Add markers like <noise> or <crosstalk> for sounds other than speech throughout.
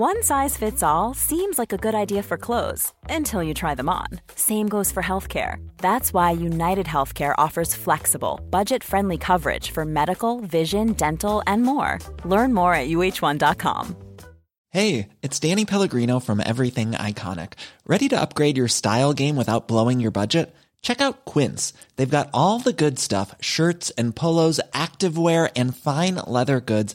One size fits all seems like a good idea for clothes until you try them on. Same goes for healthcare. That's why United Healthcare offers flexible, budget friendly coverage for medical, vision, dental, and more. Learn more at uh1.com. Hey, it's Danny Pellegrino from Everything Iconic. Ready to upgrade your style game without blowing your budget? Check out Quince. They've got all the good stuff shirts and polos, activewear, and fine leather goods,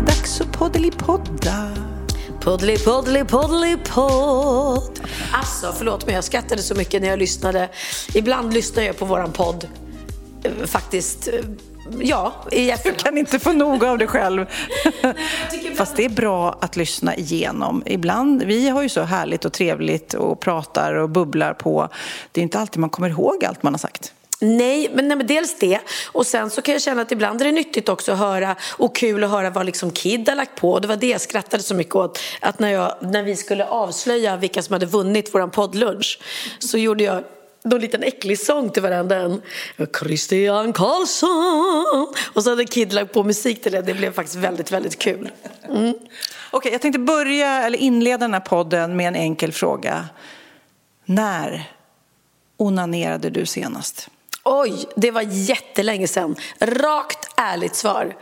Det dags att poddelipodda? Poddeli, poddeli, poddeli, podd. Alltså, förlåt men jag skrattade så mycket när jag lyssnade. Ibland lyssnar jag på våran podd. eh, Faktiskt, eh, ja, i Du efterhand. kan inte få nog av dig själv. <laughs> Fast det är bra att lyssna igenom. Ibland, vi har ju så härligt och trevligt och pratar och bubblar på. Det är inte alltid man kommer ihåg allt man har sagt. Nej men, nej, men dels det. Och sen så kan jag känna att ibland är det nyttigt också att höra och kul att höra vad liksom Kid har lagt på. Och det var det jag skrattade så mycket åt. Att när, jag, när vi skulle avslöja vilka som hade vunnit vår poddlunch så gjorde jag någon liten äcklig sång till varandra. En Christian Karlsson. Och så hade Kid lagt på musik till det. Det blev faktiskt väldigt, väldigt kul. Mm. Okej, jag tänkte börja, eller inleda den här podden med en enkel fråga. När onanerade du senast? Oj, det var jättelänge sedan. Rakt ärligt svar.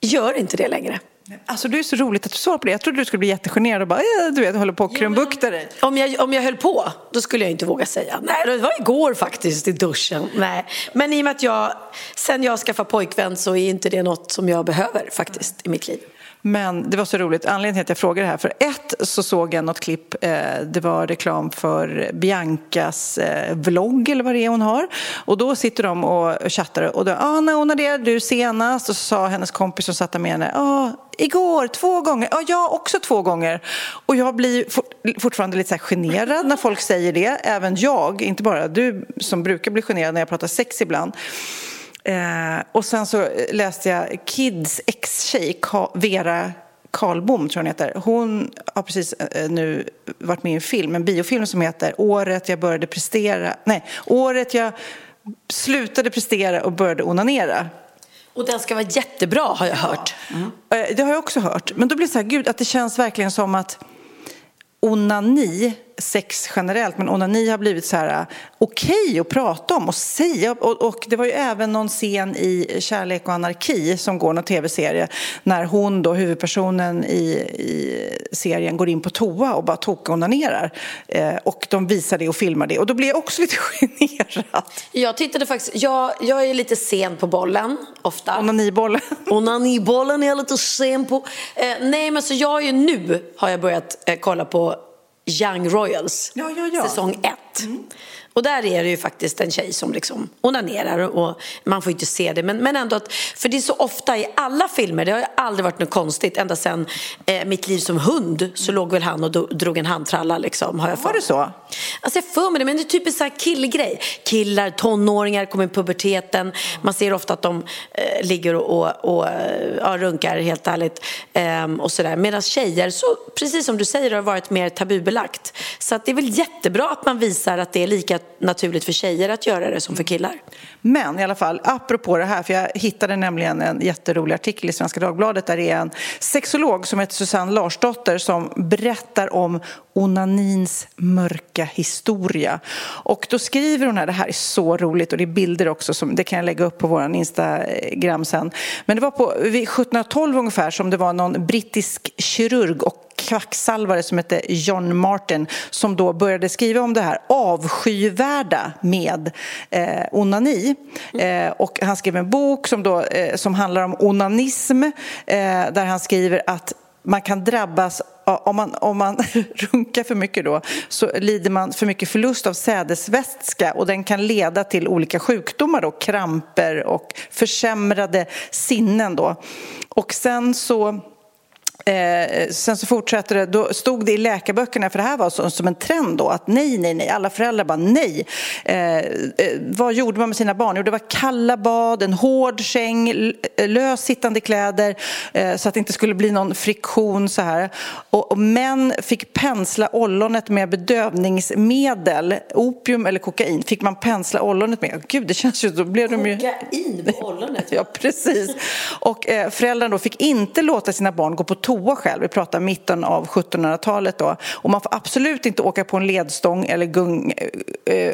Gör inte det längre. Alltså du är så roligt att du svarar på det. Jag trodde du skulle bli jättegenerad och bara, äh, du vet, håller på och krumbukta dig. Om jag, om jag höll på, då skulle jag inte våga säga. Nej, det var igår faktiskt i duschen. Nej. Men i och med att jag, sen jag skaffade pojkvän så är inte det något som jag behöver faktiskt i mitt liv. Men det var så roligt. Anledningen till att jag frågar det här. För ett så såg jag något klipp. Eh, det var reklam för Biancas eh, vlogg eller vad det är hon har. Och då sitter de och chattar. Och då, ah, när onanerade du senast? Och så sa hennes kompis som satt där med henne. Ah, igår, två gånger. Ja, ah, jag också två gånger. Och jag blir fortfarande lite så här generad när folk säger det. Även jag, inte bara du som brukar bli generad när jag pratar sex ibland. Eh, och sen så läste jag Kids ex-tjej, Ka- Vera Karlbom tror jag hon heter. Hon har precis eh, nu varit med i en film, en biofilm som heter Året jag började prestera, nej, Året jag slutade prestera och började onanera. Och den ska vara jättebra har jag hört. Eh, Det har jag också hört. Men då blir det så här, gud, att det känns verkligen som att onani, sex generellt, men onani har blivit så här okej att prata om och säga. Och, och det var ju även någon scen i Kärlek och anarki som går någon tv-serie när hon då, huvudpersonen i, i serien, går in på toa och bara tokonanerar. Eh, och de visar det och filmar det. Och då blir jag också <laughs> lite generad. Jag tittade faktiskt, jag, jag är lite sen på bollen ofta. Onanibollen. <laughs> Onanibollen är jag lite sen på. Eh, nej men så jag är ju nu har jag börjat eh, kolla på Young Royals, Ja, ja, ja. säsong ett. Och där är det ju faktiskt en tjej som liksom onanerar och man får inte se det men, men ändå att, för det är så ofta i alla filmer, det har ju aldrig varit något konstigt ända sedan eh, mitt liv som hund så låg väl han och do, drog en handtralla liksom har jag Var för det så? Alltså jag får mig det, men det är typ en sån här killgrej. Killar, tonåringar kommer i puberteten. Man ser ofta att de eh, ligger och, och, och ja, runkar helt ärligt. Ehm, och sådär. Medan tjejer, så, precis som du säger, har varit mer tabubelagt. Så att det är väl jättebra att man visar att det är lika naturligt för tjejer att göra det som för killar. Men i alla fall, apropå det här, för jag hittade nämligen en jätterolig artikel i Svenska Dagbladet där det är en sexolog som heter Susanne Larsdotter som berättar om onanins mörka historia. Och då skriver hon här, det här är så roligt och det är bilder också, som, det kan jag lägga upp på vår Instagram sen. Men det var på vid 1712 ungefär som det var någon brittisk kirurg och kvacksalvare som hette John Martin som då började skriva om det här avskyvärda med eh, onani. Eh, och han skrev en bok som, då, eh, som handlar om onanism eh, där han skriver att man kan drabbas om man, om man <laughs> runkar för mycket då så lider man för mycket förlust av sädesvätska och den kan leda till olika sjukdomar då, kramper och försämrade sinnen då. Och sen så Eh, sen så fortsätter det, då stod det i läkarböckerna, för det här var så, som en trend då, att nej, nej, nej, alla föräldrar bara nej. Eh, eh, vad gjorde man med sina barn? Jo, det var kalla bad, en hård säng, lös sittande kläder eh, så att det inte skulle bli någon friktion så här. Och, och män fick pensla ollonet med bedövningsmedel, opium eller kokain, fick man pensla ollonet med. Gud, det känns ju, då blev de ju... Kokain på ollonet? <laughs> ja, precis. Och eh, föräldrarna då fick inte låta sina barn gå på toa själv. Vi pratar mitten av 1700-talet då. Och man får absolut inte åka på en ledstång eller gung, äh,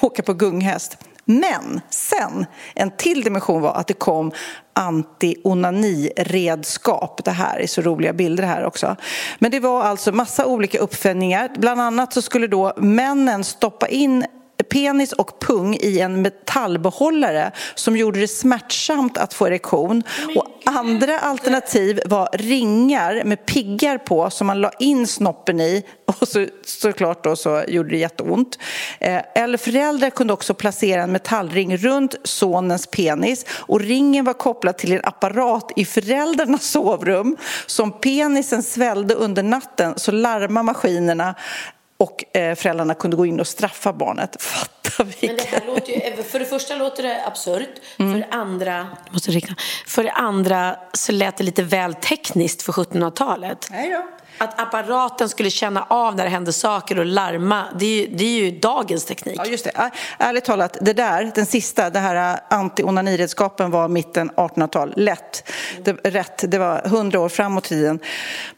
<laughs> åka på gunghäst. Men sen, en till dimension var att det kom anti-onani-redskap. Det här är så roliga bilder här också. Men det var alltså massa olika uppfinningar. Bland annat så skulle då männen stoppa in penis och pung i en metallbehållare som gjorde det smärtsamt att få erektion. Och andra alternativ var ringar med piggar på som man la in snoppen i och så, såklart då så gjorde det jätteont. Eh, eller föräldrar kunde också placera en metallring runt sonens penis och ringen var kopplad till en apparat i föräldrarnas sovrum. Så om penisen svällde under natten så larmade maskinerna och eh, föräldrarna kunde gå in och straffa barnet. <laughs> Fatta vilka... Men det här låter ju, för det första låter det absurt, mm. för det andra, måste räkna, för det andra så lät det lite väl tekniskt för 1700-talet. Nej då att apparaten skulle känna av när det hände saker och larma, det är ju, det är ju dagens teknik. Ja, just det. Ärligt talat, det där, den sista, det här anti-onaniredskapen var mitten 1800-tal. Lätt. Det, rätt, det var hundra år framåt i tiden.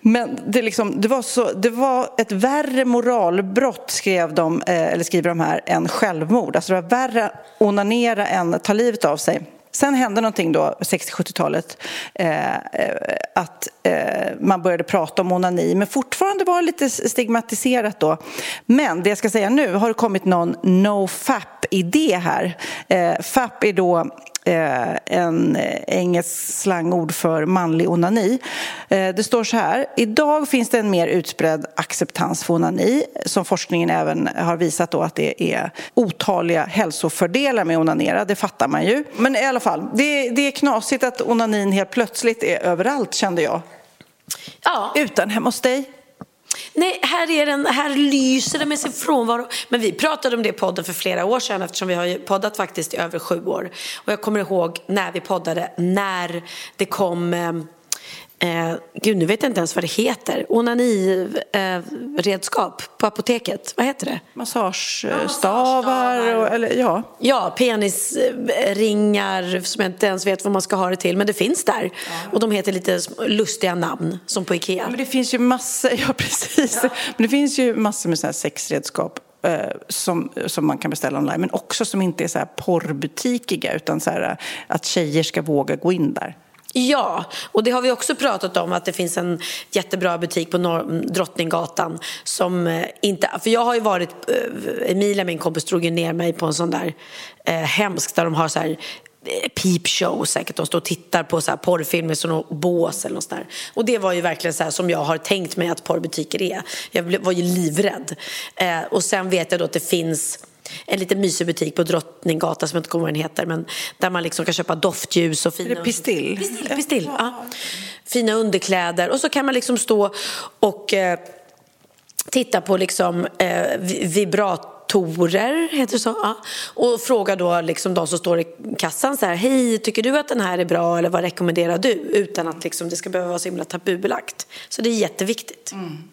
Men det, liksom, det, var så, det var ett värre moralbrott, skrev de, eh, eller skriver de här, än självmord. Alltså det var värre onanera än ta livet av sig. Sen hände någonting då, 60-70-talet, eh, eh, att eh, man började prata om onani, men fortfarande var det lite stigmatiserat då. Men det jag ska säga nu, har det kommit någon no-fap-idé här. Eh, FAP är då en engelsk slangord för manlig onani. Eh, det står så här. Idag finns det en mer utbredd acceptans för onani som forskningen även har visat då att det är otaliga hälsofördelar med onanera. Det fattar man ju. Men i alla fall, det, det är knasigt att onanin helt plötsligt är överallt kände jag. Ja. Utan hemma hos dig. Nej, här, är den, här lyser den med sin frånvaro. Men vi pratade om det i podden för flera år sedan eftersom vi har poddat faktiskt i över sju år. Och jag kommer ihåg när vi poddade, när det kom eh, eh, Eh, gud, nu vet jag inte ens vad det heter. Onaniredskap eh, på apoteket. Vad heter det? Massagestavar, ja, eller ja. Ja, penisringar som jag inte ens vet vad man ska ha det till. Men det finns där. Ja. Och de heter lite lustiga namn, som på Ikea. Ja, men det finns ju massor, <laughs> ja precis. Ja. Men det finns ju massor med så sexredskap eh, som, som man kan beställa online, men också som inte är så här porrbutikiga utan så här, att tjejer ska våga gå in där. Ja, och det har vi också pratat om att det finns en jättebra butik på Norr Drottninggatan som eh, inte, för jag har ju varit, eh, Emilia min kompis drog ju ner mig på en sån där eh, hemsk där de har så här eh, peepshow säkert, de står och tittar på så här porrfilmer som något bås eller något där. Och det var ju verkligen så här som jag har tänkt mig att porrbutiker är. Jag var ju livrädd. Eh, och sen vet jag då att det finns en liten mysig butik på Drottninggatan som jag inte kommer ihåg vad den heter. Men där man liksom kan köpa doftljus och fina... Är det pistill? Pistill, pistill ja. Fina underkläder. Och så kan man liksom stå och eh, titta på liksom eh, vibratorer, heter det så? Ja. Och fråga då liksom de som står i kassan så här, hej, tycker du att den här är bra eller vad rekommenderar du? Utan att liksom det ska behöva vara så himla tabubelagt. Så det är jätteviktigt. Mm.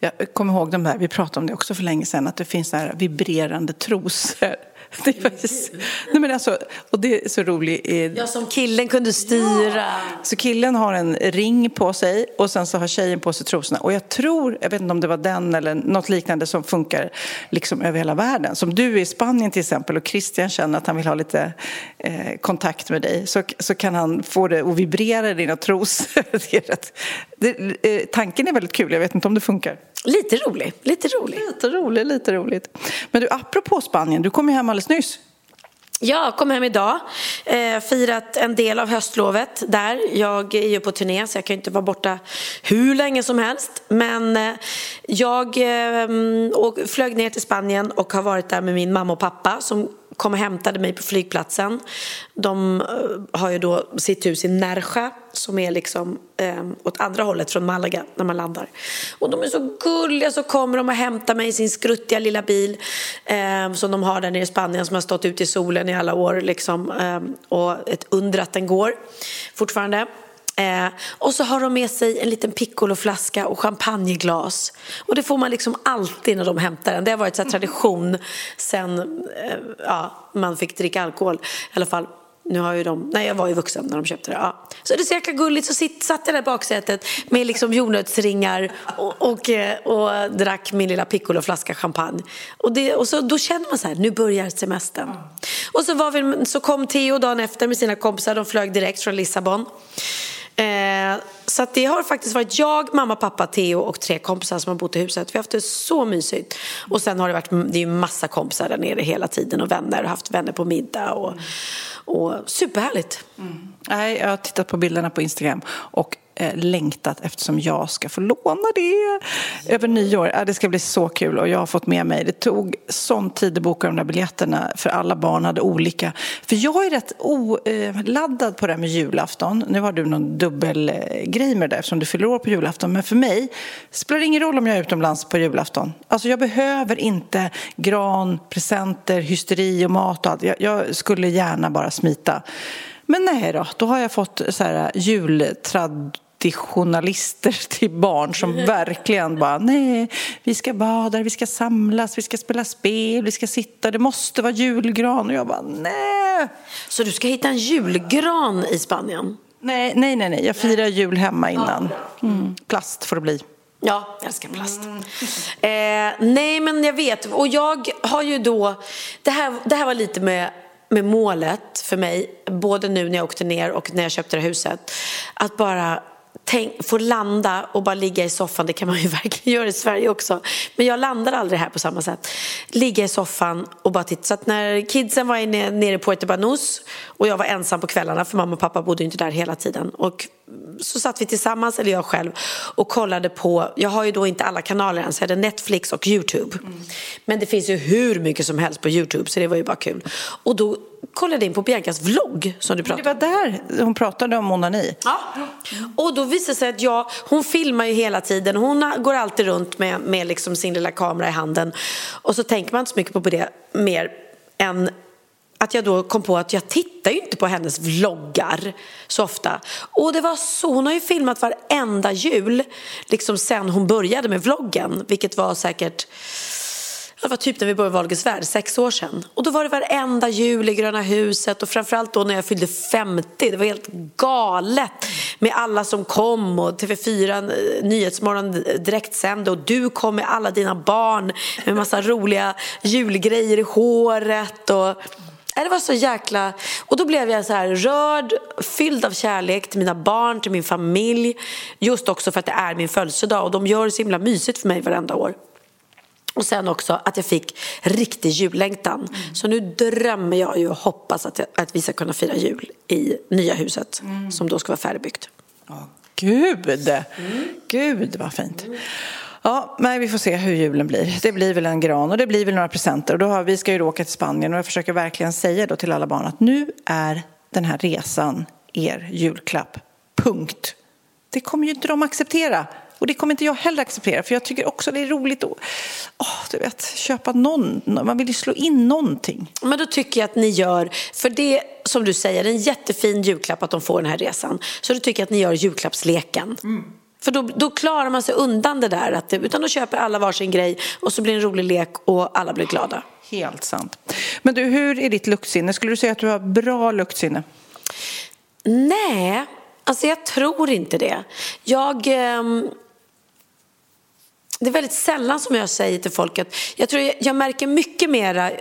Jag kommer ihåg de här, vi pratade om det också för länge sedan, att det finns så här vibrerande trosor. <laughs> Det är faktiskt, nej men alltså, och det är så roligt. Ja, som killen kunde styra. Ja. Så killen har en ring på sig och sen så har tjejen på sig trosorna. Och jag tror, jag vet inte om det var den eller något liknande som funkar liksom över hela världen. Som du är i Spanien till exempel och Christian känner att han vill ha lite eh, kontakt med dig så, så kan han få det att vibrera i dina trosor. <laughs> det är rätt, det, eh, tanken är väldigt kul, jag vet inte om det funkar. Lite rolig, lite rolig. Lite rolig, lite roligt. Men du, apropå Spanien, du kom ju hem alldeles nyss. Ja, jag kom hem idag. Eh, firat en del av höstlovet där. Jag är ju på turné så jag kan inte vara borta hur länge som helst. Men eh, jag eh, flög ner till Spanien och har varit där med min mamma och pappa som kom och hämtade mig på flygplatsen. De eh, har ju då sitt hus i Nerja som är liksom eh, åt andra hållet från Malaga när man landar. Och de är så gulliga så kommer de och hämtar mig i sin skruttiga lilla bil eh, som de har där nere i Spanien som har stått ute i solen i alla år liksom, eh, och ett under att den går fortfarande. Eh, och så har de med sig en liten piccoloflaska och champagneglas. Och det får man liksom alltid när de hämtar den. Det har varit så tradition sen eh, ja, man fick dricka alkohol. I alla fall nu har ju de, nej jag var ju vuxen när de köpte det. Ja. Så det är så jäkla gulligt, så sitt, satt jag där i baksätet med liksom jordnötsringar och, och, eh, och, drack min lilla piccoloflaska champagne. Och, det, och så, då känner man så här, nu börjar semestern. Och så, var vi, så kom Theo dagen efter med sina kompisar, de flög direkt från Lissabon. Så att det har faktiskt varit jag, mamma, pappa, Theo och tre kompisar som har bott i huset. Vi har haft det så mysigt. Och sen har det varit det är massa kompisar där nere hela tiden och vänner och haft vänner på middag. Och, och superhärligt. Mm. Nej, jag har tittat på bilderna på Instagram och eh, längtat eftersom jag ska få låna det över nyår. Ja, det ska bli så kul och jag har fått med mig. Det tog sån tid att boka de där biljetterna för alla barn hade olika. För jag är rätt oladdad eh, på det här med julafton. Nu har du någon dubbelgrej eh, med det eftersom du fyller år på julafton. Men för mig spelar det ingen roll om jag är utomlands på julafton. Alltså jag behöver inte gran, presenter, hysteri och mat och allt. Jag, jag skulle gärna bara smita. Men nej då, då har jag fått så här eh, jultrad journalister <laughs> till barn som <laughs> verkligen bara nej, vi ska bada, vi ska samlas, vi ska spela spel, vi ska sitta, det måste vara julgran och jag bara nej. Så du ska hitta en julgran i Spanien? Nej, nej, nej, nej. jag firar jul hemma innan. Mm. Plast får det bli. Ja, jag älskar plast. Mm. Eh, nej, men jag vet. Och jag har ju då... Det här, det här var lite med med målet för mig, både nu när jag åkte ner och när jag köpte det här huset, att bara tänk, få landa och bara ligga i soffan, det kan man ju <laughs> verkligen göra i Sverige också. Men jag landar aldrig här på samma sätt. Ligga i soffan och bara titta. Så att när kidsen var inne, nere i Puerto Banús och jag var ensam på kvällarna för mamma och pappa bodde inte där hela tiden. Och så satt vi tillsammans, eller jag själv, och kollade på, jag har ju då inte alla kanaler än, så jag hade Netflix och Youtube. Mm. Men det finns ju hur mycket som helst på Youtube så det var ju bara kul. Och då kollade in på Biancas vlogg som du pratade om. Det var där hon pratade om onani. Ja. Och då visade det sig att jag, hon filmar ju hela tiden. Hon går alltid runt med, med liksom sin lilla kamera i handen. Och så tänker man inte så mycket på det mer än att jag då kom på att jag tittar ju inte på hennes vloggar så ofta. Och det var så, hon har ju filmat varenda jul liksom sen hon började med vloggen, vilket var säkert det var typ när vi började Wahlgrens värld, sex år sedan. Och då var det varenda jul i Gröna huset och framförallt då när jag fyllde 50. Det var helt galet med alla som kom och TV4 eh, Nyhetsmorgon direktsände och du kom med alla dina barn med massa roliga julgrejer i håret. Och... Det var så jäkla... Och då blev jag så här rörd, fylld av kärlek till mina barn, till min familj. Just också för att det är min födelsedag och de gör det så himla mysigt för mig varenda år. Och sen också att jag fick riktig jullängtan. Mm. Så nu drömmer jag ju och hoppas att, jag, att vi ska kunna fira jul i nya huset mm. som då ska vara färdigbyggt. Oh, Gud! Mm. Gud vad fint. Ja, men vi får se hur julen blir. Det blir väl en gran och det blir väl några presenter. Och då har, vi ska ju åka till Spanien och jag försöker verkligen säga då till alla barn att nu är den här resan er julklapp. Punkt. Det kommer ju inte de acceptera. Och det kommer inte jag heller acceptera, för jag tycker också det är roligt att oh, du vet, köpa någon, man vill ju slå in någonting. Men då tycker jag att ni gör, för det som du säger, en jättefin julklapp att de får den här resan. Så då tycker jag att ni gör julklappsleken. Mm. För då, då, klarar man sig undan det där, att, utan då köper alla varsin grej och så blir det en rolig lek och alla blir glada. Helt sant. Men du, hur är ditt luktsinne? Skulle du säga att du har bra luktsinne? Nej, alltså jag tror inte det. Jag... Eh, det är väldigt sällan som jag säger till folk att jag, tror jag, jag märker mycket mera eh,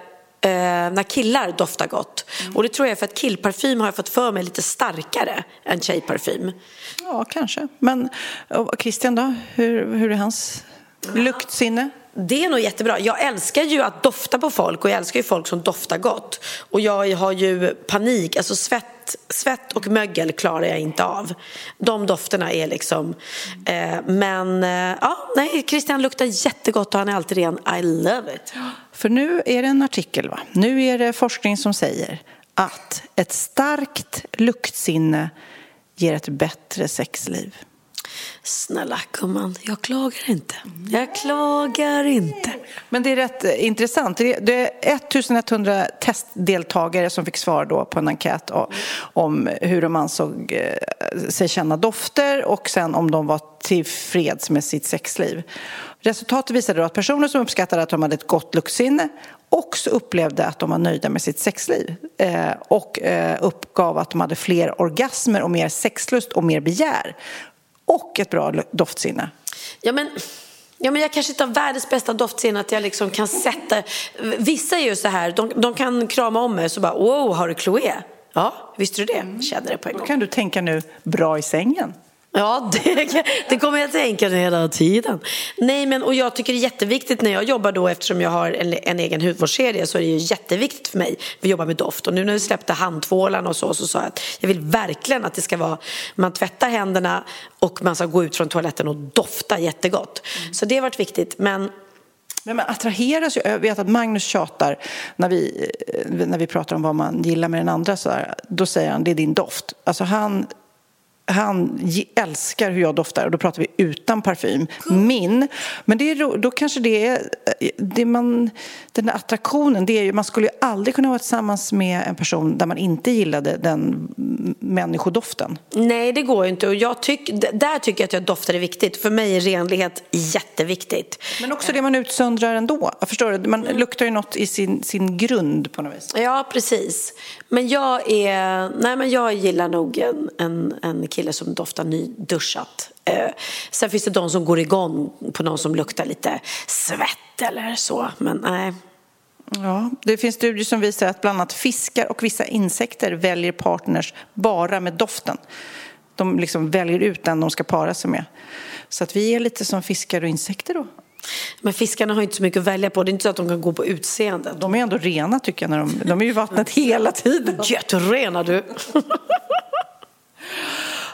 när killar doftar gott. Mm. Och det tror jag är för att killparfym har jag fått för mig lite starkare än tjejparfym. Ja, kanske. Men Christian då? Hur, hur är hans luktsinne? Det är nog jättebra. Jag älskar ju att dofta på folk och jag älskar ju folk som doftar gott. Och jag har ju panik, alltså svett, svett och mögel klarar jag inte av. De dofterna är liksom... Eh, men eh, ja, nej, Christian luktar jättegott och han är alltid ren. I love it. För nu är det en artikel, va? Nu är det forskning som säger att ett starkt luktsinne ger ett bättre sexliv. Snälla gumman, jag klagar inte. Jag klagar inte. Men det är rätt eh, intressant. Det är 1100 testdeltagare som fick svar då på en enkät om hur de ansåg eh, sig känna dofter och sen om de var tillfreds med sitt sexliv. Resultatet visade då att personer som uppskattade att de hade ett gott luktsinne också upplevde att de var nöjda med sitt sexliv eh, och eh, uppgav att de hade fler orgasmer och mer sexlust och mer begär och ett bra doftsinne. Ja, men... Ja, men jag kanske inte har världens bästa doftsinne att jag liksom kan sätta... Vissa är ju så här, de, de kan krama om mig och så bara wow, har du Chloé? Ja, visste du det? Känner det på en gång. Då kan du tänka nu, bra i sängen. Ja, det, <laughs> det, kommer jag att tänka hela tiden. Nej, men, och jag tycker det är jätteviktigt när jag jobbar då, eftersom jag har en, en egen hudvårdsserie, så är det ju jätteviktigt för mig. Vi jobbar med doft och nu när vi släppte handtvålarna och så, så sa jag att jag vill verkligen att det ska vara, man tvättar händerna och man ska gå ut från toaletten och dofta jättegott. Mm. Så det har varit viktigt. Men men man attraheras ju. Jag vet att Magnus tjatar när vi, eh, när vi pratar om vad man gillar med den andra. Så här, då säger han det är din doft. Alltså han han älskar hur jag doftar och då pratar vi utan parfym. Min. Men det är, då kanske det är, det man, den där attraktionen, det är ju, man skulle ju aldrig kunna vara tillsammans med en person där man inte gillade den människodoften. Nej, det går ju inte och jag tyck, där tycker jag att jag doftar är viktigt. För mig är renlighet jätteviktigt. Men också det man utsöndrar ändå. Jag förstår du? Man luktar ju något i sin, sin grund på något vis. Ja, precis. Men jag är, nej men jag gillar nog en, en, en kille som doftar nyduschat. Eh, sen finns det de som går igång på någon som luktar lite svett eller så, men nej. Ja, det finns studier som visar att bland annat fiskar och vissa insekter väljer partners bara med doften. De liksom väljer ut den de ska para sig med. Så att vi är lite som fiskar och insekter då. Men fiskarna har inte så mycket att välja på. Det är inte så att de kan gå på utseende. De är ändå rena tycker jag. När de, de är ju i vattnet hela tiden. Jätterena du. <laughs>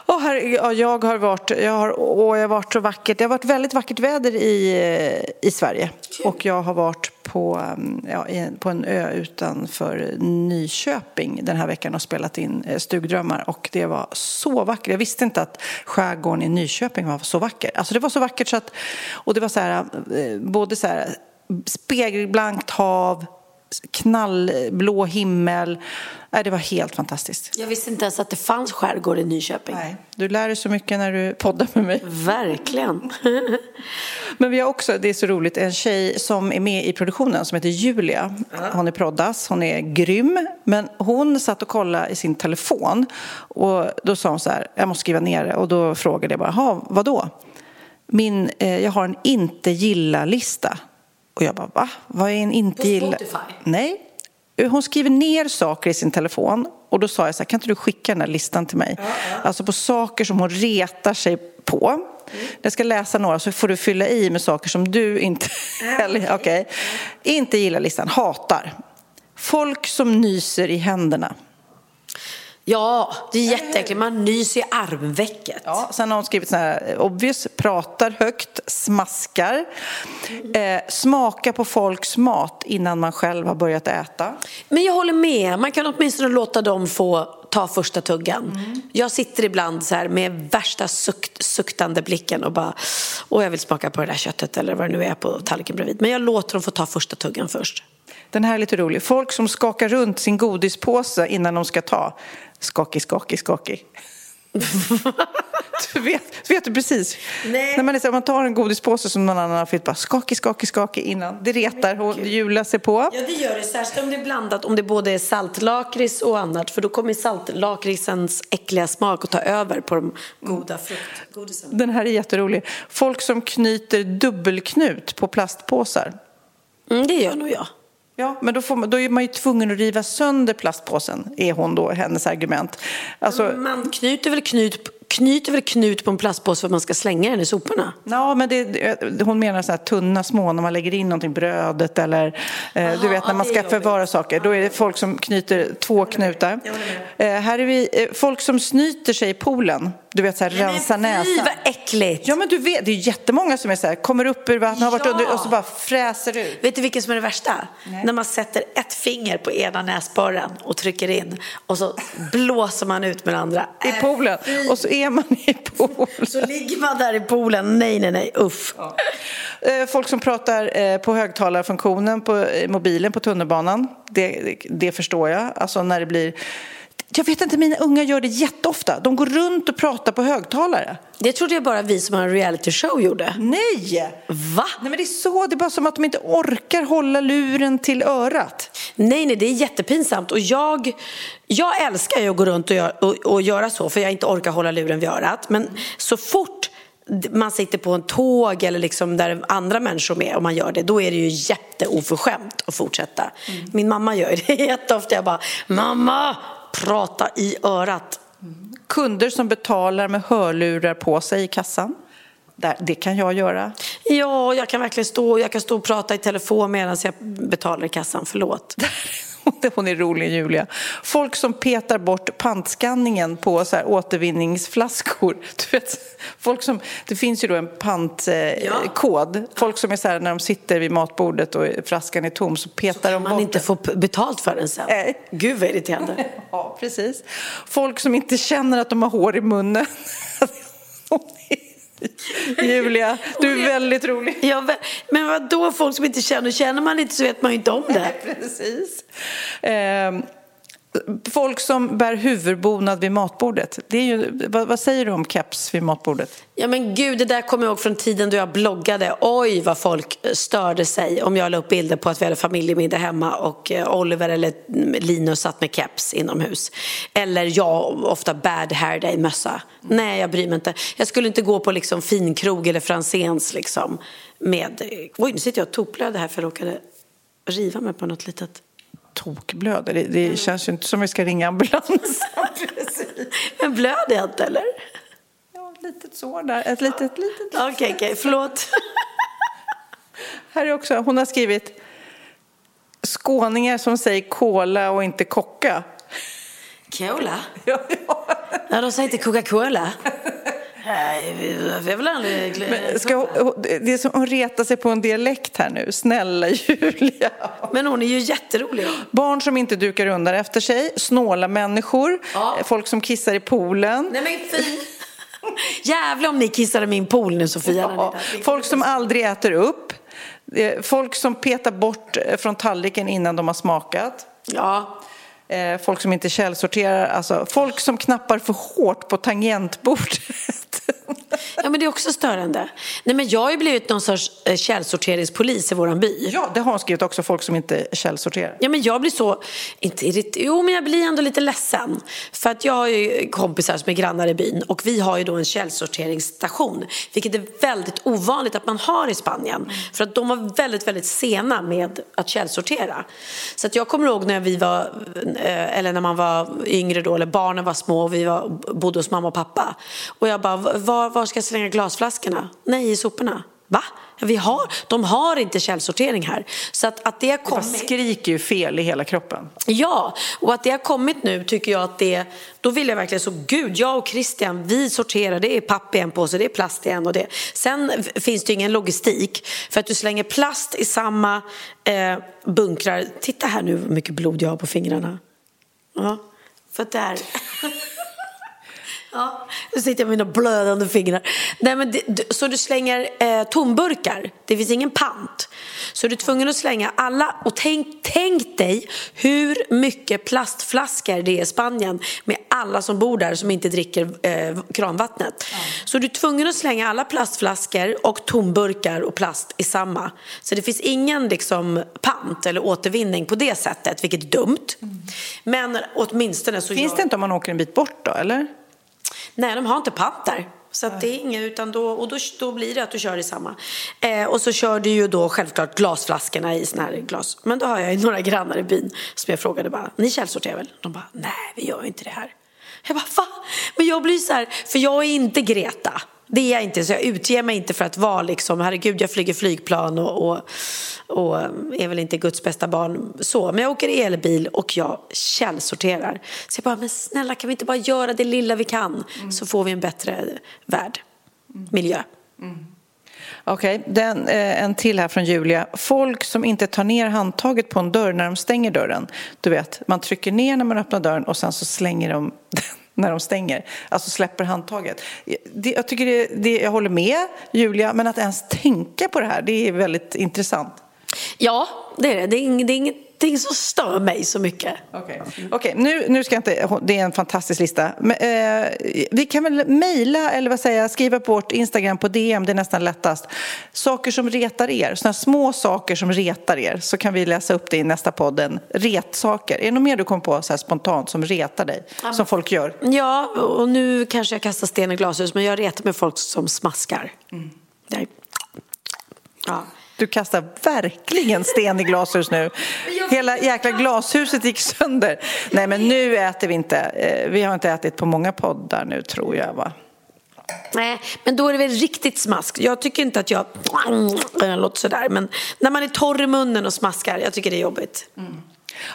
Oh, här, ja, jag har varit, jag har, åh, jag har varit så vackert. Det har varit väldigt vackert väder i, i Sverige. Och jag har varit på, mm, ja, på en ö utanför Nyköping den här veckan och spelat in eh, Stugdrömmar. Och det var så vackert. Jag visste inte att skärgården i Nyköping var så vacker. Alltså det var så vackert så att, och det var så här, eh, både så här spegelblankt hav, knallblå himmel. Nej, det var helt fantastiskt. Jag visste inte ens att det fanns skärgård i Nyköping. Nej, du lär dig så mycket när du poddar med mig. Verkligen. <laughs> Men vi har också, det är så roligt, en tjej som är med i produktionen som heter Julia. Hon är proddas, hon är grym. Men hon satt och kollade i sin telefon och då sa hon så här, jag måste skriva ner det. Och då frågade jag bara, jaha, vadå? Min, eh, jag har en inte gilla-lista. Och jag bara, va? Vad är en inte gilla? På Spotify? Nej. Hon skriver ner saker i sin telefon och då sa jag så här, kan inte du skicka den här listan till mig? Ja, ja. Alltså på saker som hon retar sig på. Mm. Jag ska läsa några så får du fylla i med saker som du inte ja, <laughs> okay. okay. inte gillar listan. Hatar. Folk som nyser i händerna. Ja, det är jätteäckligt. Man nyser i armvecket. Ja, sen har hon skrivit så här, obvious, pratar högt, smaskar, eh, smaka på folks mat innan man själv har börjat äta. Men jag håller med, man kan åtminstone låta dem få ta första tuggan. Mm. Jag sitter ibland så här med värsta sukt, suktande blicken och bara, åh jag vill smaka på det där köttet eller vad det nu är på tallriken bredvid. Men jag låter dem få ta första tuggan först. Den här är lite rolig. Folk som skakar runt sin godispåse innan de ska ta. Skakig, skakig, skakig. <laughs> du vet, vet du precis. Nej. När man, är, man tar en godispåse som någon annan har fyllt bara skakig, skakig, skakig innan. Det retar och Julia sig på. Ja, det gör det. Särskilt om det är blandat, om det både är saltlakrits och annat. För då kommer saltlakritsens äckliga smak att ta över på de goda fruktgodisen. Den här är jätterolig. Folk som knyter dubbelknut på plastpåsar. Mm, det gör nog jag. Ja, men då, får man, då är man ju tvungen att riva sönder plastpåsen, är hon då, hennes argument. Alltså, man knyter väl knut, knyter väl knut på en plastpåse för att man ska slänga den i soporna? Ja, men det, hon menar så här tunna små när man lägger in någonting, brödet eller eh, du vet när man ska förvara saker. Då är det folk som knyter två knutar. Eh, här är vi eh, folk som snyter sig i poolen. Du vet så här, rensa näsan. Fy vad äckligt! Ja men du vet, det är jättemånga som är så här, kommer upp ur vattnet, har varit under och så bara fräser ut. Vet du vilket som är det värsta? Nej. När man sätter ett finger på ena näsborren och trycker in och så blåser man ut med den andra. I poolen. Och så är man i poolen. Så ligger man där i poolen. Nej, nej, nej. Uff. Ja. Eh, folk som pratar eh, på högtalarfunktionen på mobilen på tunnelbanan. Det, det förstår jag. Alltså när det blir jag vet inte, mina unga gör det jätteofta. De går runt och pratar på högtalare. Det trodde jag bara vi som har en reality show gjorde. Nej! Va? Nej, men det är så. Det är bara som att de inte orkar hålla luren till örat. Nej, nej, det är jättepinsamt. Och jag, jag älskar ju att gå runt och, gör, och, och göra så, för jag inte orkar hålla luren vid örat. Men så fort man sitter på en tåg eller liksom där andra människor är med och man gör det, då är det ju jätteoförskämt att fortsätta. Mm. Min mamma gör det <laughs> jätteofta. Jag bara, mamma, prata i örat. Mm. Kunder som betalar med hörlurar på sig i kassan. Det kan jag göra. Ja, jag kan verkligen stå, jag kan stå och prata i telefon medan jag betalar i kassan. Förlåt. <laughs> <laughs> Hon är rolig, Julia. Folk som petar bort pantskanningen på så här återvinningsflaskor. <laughs> Du vet, folk som, det finns ju då en pantkod. Ja. Folk som är så här, när de sitter vid matbordet och flaskan är tom så petar så de bort man inte få betalt för den sen. Nej. Gud vad irriterande. <laughs> ja, precis. Folk som inte känner att de har hår i munnen. <laughs> Julia, du är väldigt rolig. Ja, men vad då folk som inte känner? Känner man inte så vet man ju inte om det. Nej, precis. Eh, Folk som bär huvudbonad vid matbordet. Det är ju, vad, vad, säger du om keps vid matbordet? Ja men gud, det där kommer jag ihåg från tiden då jag bloggade. Oj vad folk eh, störde sig om jag la upp bilder på att vi hade familjemiddag hemma och eh, Oliver eller mm, Linus satt med keps inomhus. Eller jag, ofta bad hair day mössa. Nej, jag bryr mig inte. Jag skulle inte gå på liksom finkrog eller Franzéns liksom med... Eh, oj, nu sitter jag och tokblöder här för jag råkade riva mig på något litet tokblöder. Det, det känns ju inte som vi ska ringa ambulans. <laughs> Men blöder jag inte eller? Ja, ett litet sår där. Ett litet, litet. Okej, okej, okay, okay. förlåt. <laughs> Här är också, hon har skrivit skåningar som säger kola och inte kocka. Cola? <laughs> Ja, ja. ja de säger inte Coca-Cola. Nej, vi har väl aldrig... Men ska det är som hon retar sig på en dialekt här nu. Snälla Julia. Men hon är ju jätterolig. Barn som inte dukar undan efter sig, snåla människor, ja. folk som kissar i poolen. Nej men fy. Jävlar om ni kissar i min pool nu Sofia. Ja. Folk som aldrig äter upp. Folk som petar bort från tallriken innan de har smakat. Ja. Eh, folk som inte källsorterar, alltså folk som knappar för hårt på tangentbordet. <laughs> <laughs> Ja, men det är också störande. Nej, men jag har ju blivit någon sorts eh, källsorteringspolis i våran by. Ja, det har skrivit också, folk som inte källsorterar. Ja, men jag blir så, inte jo men jag blir ändå lite ledsen. För att jag har ju kompisar som är grannar i byn och vi har ju då en källsorteringsstation. Vilket är väldigt ovanligt att man har i Spanien. För att de var väldigt, väldigt sena med att källsortera. Så att jag kommer ihåg när vi var, eh, eller när man var yngre då, eller barnen var små och vi var, bodde hos mamma och pappa. Och jag bara, var, var ska jag slänga glasflaskorna? Nej, i soporna. Va? Vi har, de har inte källsortering här. Så att, att det har kommit... Det skriker ju fel i hela kroppen. Ja, och att det har kommit nu tycker jag att det... Då vill jag verkligen så, gud, jag och Christian, vi sorterar, det är papp i en påse, det är plast i en och det. Sen finns det ju ingen logistik, för att du slänger plast i samma eh, bunkrar. Titta här nu hur mycket blod jag har på fingrarna. Ja, för att. <laughs> Ja, nu sitter jag med mina blödande fingrar. Nej, men det, så du slänger eh, tomburkar, det finns ingen pant. Så du är tvungen att slänga alla, och tänk, tänk dig hur mycket plastflaskor det är i Spanien med alla som bor där som inte dricker eh, kranvattnet. Mm. Så du är tvungen att slänga alla plastflaskor och tomburkar och plast i samma. Så det finns ingen liksom, pant eller återvinning på det sättet, vilket är dumt. Mm. Men åtminstone så... Finns gör... det inte om man åker en bit bort då, eller? Nej, de har inte pant där. Så det är inget, utan då, och då, då blir det att du kör i samma. Eh, och så kör du ju då självklart glasflaskorna i såna här glas. Men då har jag ju några grannar i byn som jag frågade bara, ni källsorterar väl? De bara, nej vi gör inte det här. Jag bara, va? Men jag blir så här, för jag är inte Greta. Det är jag inte, så jag utger mig inte för att vara liksom, herregud jag flyger flygplan och, och, och är väl inte Guds bästa barn så. Men jag åker elbil och jag källsorterar. Så jag bara, men snälla kan vi inte bara göra det lilla vi kan mm. så får vi en bättre värld, miljö. Mm. Okej, okay. eh, en till här från Julia. Folk som inte tar ner handtaget på en dörr när de stänger dörren. Du vet, man trycker ner när man öppnar dörren och sen så slänger de <laughs> när de stänger, alltså släpper handtaget. Det, jag, tycker det, det, jag håller med Julia, men att ens tänka på det här, det är väldigt intressant. Ja, det är det. Det är, det är inget ingenting som stör mig så mycket. Okej, okay. okay. nu, nu ska jag inte... Det är en fantastisk lista. Men, eh, vi kan väl mejla eller vad säger jag, skriva på vårt Instagram på DM, det är nästan lättast. Saker som retar er, sådana små saker som retar er, så kan vi läsa upp det i nästa podden. Retsaker. Är det något mer du kom på så spontant som retar dig, ja. som folk gör? Ja, och nu kanske jag kastar sten i glashus, men jag retar med folk som smaskar. Mm. Nej. Ja. Du kastar verkligen sten i glashus nu. Hela jäkla glashuset gick sönder. Nej, men nu äter vi inte. Eh, vi har inte ätit på många poddar nu, tror jag. Va? Nej, men då är det väl riktigt smask. Jag tycker inte att jag, jag låter sådär, men när man är torr i munnen och smaskar, jag tycker det är jobbigt. Mm.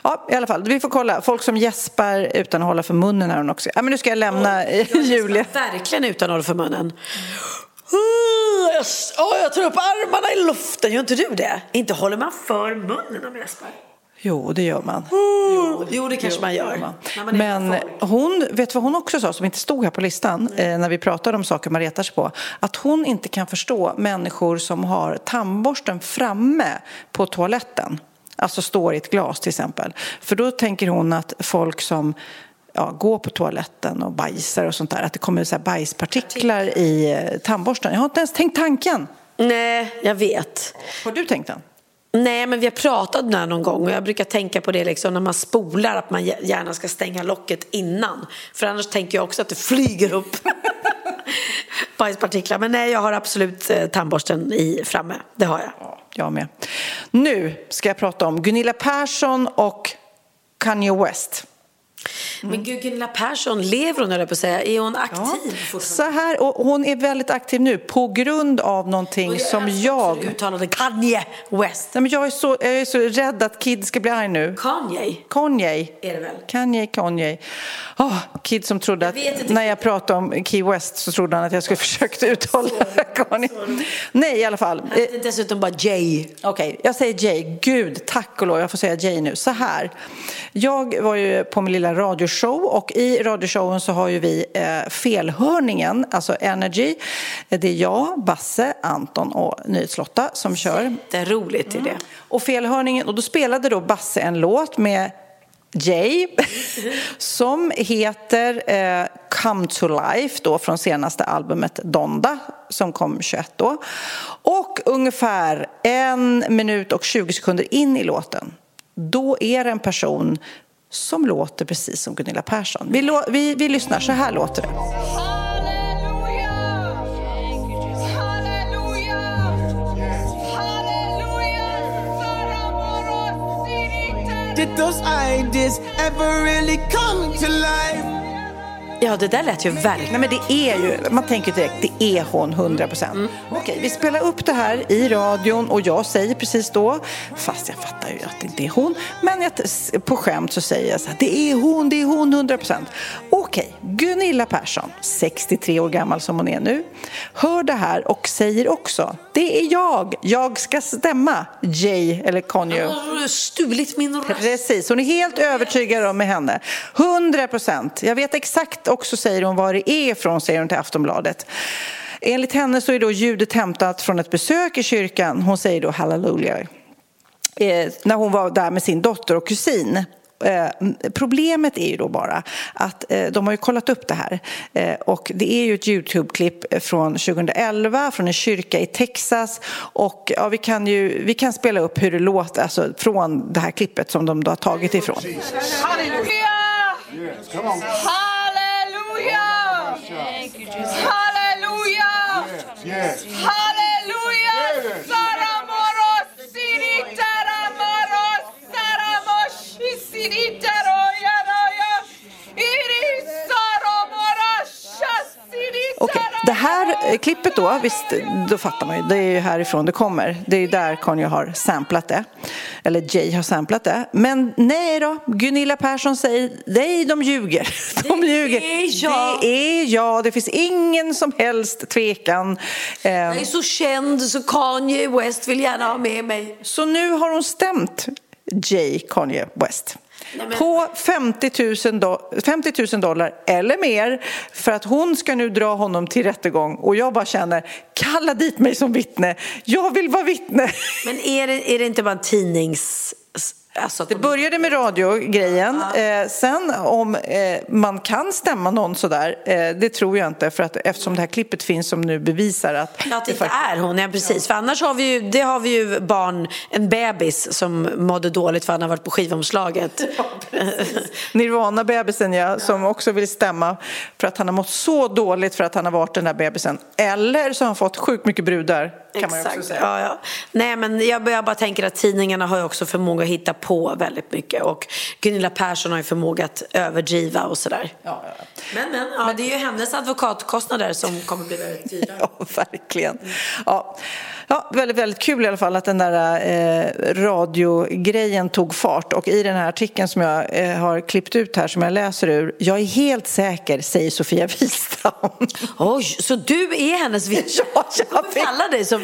Ja, i alla fall. Vi får kolla. Folk som gäspar utan att hålla för munnen här också. Ja, men nu ska jag lämna oh, Julia. verkligen utan att hålla för munnen. Mm. Jag, oh, jag tar upp armarna i luften, gör inte du det? Inte håller man för munnen om gäspar? Jo, det gör man. Jo, jo det kanske jo, man gör. Man. Man Men hon, vet vad hon också sa, som inte stod här på listan, eh, när vi pratade om saker man retar sig på? Att hon inte kan förstå människor som har tandborsten framme på toaletten. Alltså står i ett glas till exempel. För då tänker hon att folk som ja, gå på toaletten och bajsar och sånt där. Att det kommer så här bajspartiklar i eh, tandborsten. Jag har inte ens tänkt tanken. Nej, jag vet. Har du tänkt den? Nej, men vi har pratat om det här någon gång och jag brukar tänka på det liksom när man spolar att man gärna ska stänga locket innan. För annars tänker jag också att det flyger upp <laughs> bajspartiklar. Men nej, jag har absolut eh, tandborsten i framme. Det har jag. Ja, jag med. Nu ska jag prata om Gunilla Persson och Kanye West. Mm. Men gud, Gunilla Persson, lever hon, på att säga? Är hon aktiv ja. Så här, och hon är väldigt aktiv nu på grund av någonting jag som jag... uttalade Kanye West. Nej, men jag, är så, jag är så rädd att Kid ska bli arg nu. Kanye? Kanye. Är det väl? Kanye, Kanye. Oh, Kid som trodde att när jag pratade om Key West så trodde han att jag skulle <laughs> försöka uttala <laughs> Kanye. Nej, i alla fall. Han heter dessutom bara Jay. Okej, okay, jag säger Jay. Gud, tack och lov, jag får säga Jay nu. Så här. Jag var ju på min lilla radioshow och i radioshowen så har ju vi eh, felhörningen, alltså Energy. Det är jag, Basse, Anton och Nyhetslotta som kör. Det är roligt i det. Mm. Och felhörningen, och då spelade då Basse en låt med Jay <laughs> som heter eh, Come to Life då från senaste albumet Donda som kom 21 då. Och ungefär en minut och 20 sekunder in i låten då är det en person som låter precis som Gunilla Persson. Vi, vi, vi lyssnar, så här låter det. Did those ideas ever really come to life? Ja, det där lät ju verkligen... Nej, men det är ju, man tänker direkt, det är hon 100 procent. Mm. Okej, vi spelar upp det här i radion och jag säger precis då, fast jag fattar ju att det inte är hon, men jag, på skämt så säger jag så här, det är hon, det är hon 100 procent. Okej, Gunilla Persson, 63 år gammal som hon är nu, hör det här och säger också, det är jag, jag ska stämma Jay eller Kanye. Har du stulit min röst? Precis, hon är helt övertygad om med henne. 100 procent. Jag vet exakt också, säger hon, var det är ifrån, säger hon till Aftonbladet. Enligt henne så är då ljudet hämtat från ett besök i kyrkan. Hon säger då halleluja. Eh, när hon var där med sin dotter och kusin. Eh, problemet är ju då bara att eh, de har ju kollat upp det här eh, och det är ju ett Youtube-klipp från 2011 från en kyrka i Texas och ja, vi kan ju vi kan spela upp hur det låter alltså, från det här klippet som de då har tagit ifrån. Halleluja! Halleluja! Hallelujah! Yes. yes. Hallelujah. Halleluja! här eh, klippet då, visst, då fattar man ju, det är ju härifrån det kommer. Det är ju där Kanye har samplat det. Eller Jay har samplat det. Men nej då, Gunilla Persson säger nej, de ljuger. <laughs> De ljuger. Det är jag. Det är jag. Det finns ingen som helst tvekan. Jag är så känd så Kanye West vill gärna ha med mig. Så nu har hon stämt Jay Kanye West. Nej, På 50 000, do- 50 000 dollar eller mer för att hon ska nu dra honom till rättegång. Och jag bara känner, kalla dit mig som vittne. Jag vill vara vittne. Men är det, är det inte bara en tidnings... Alltså Det de- började med radiogrejen. Eh, sen om eh, man kan stämma någon sådär, eh, det tror jag inte. För att, eftersom det här klippet finns som nu bevisar att... Ja, att det faktiskt- är hon, ja precis. För annars har vi ju, det har vi ju barn, en bebis som mådde dåligt för han har varit på skivomslaget. <laughs> Nirvana-bebisen ja, som också vill stämma för att han har mått så dåligt för att han har varit den där bebisen. Eller så har han fått sjukt mycket brudar kan man också säga. Ja, ja. Nej, men jag, jag bara tänker att tidningarna har ju också förmåga att hitta på väldigt mycket och Gunilla Persson har ju förmåga att överdriva och sådär. Ja, ja. Men, men, ja, det är ju hennes advokatkostnader som kommer bli väldigt dyra. <laughs> Ja, verkligen. Ja. Ja, väldigt, väldigt kul i alla fall att den där eh, radiogrejen tog fart. Och i den här artikeln som jag eh, har klippt ut här, som jag läser ur. Jag är helt säker, säger Sofia Wistam. Oj, så du är hennes <laughs> vittne? Ja, jag jag kommer kalla dig som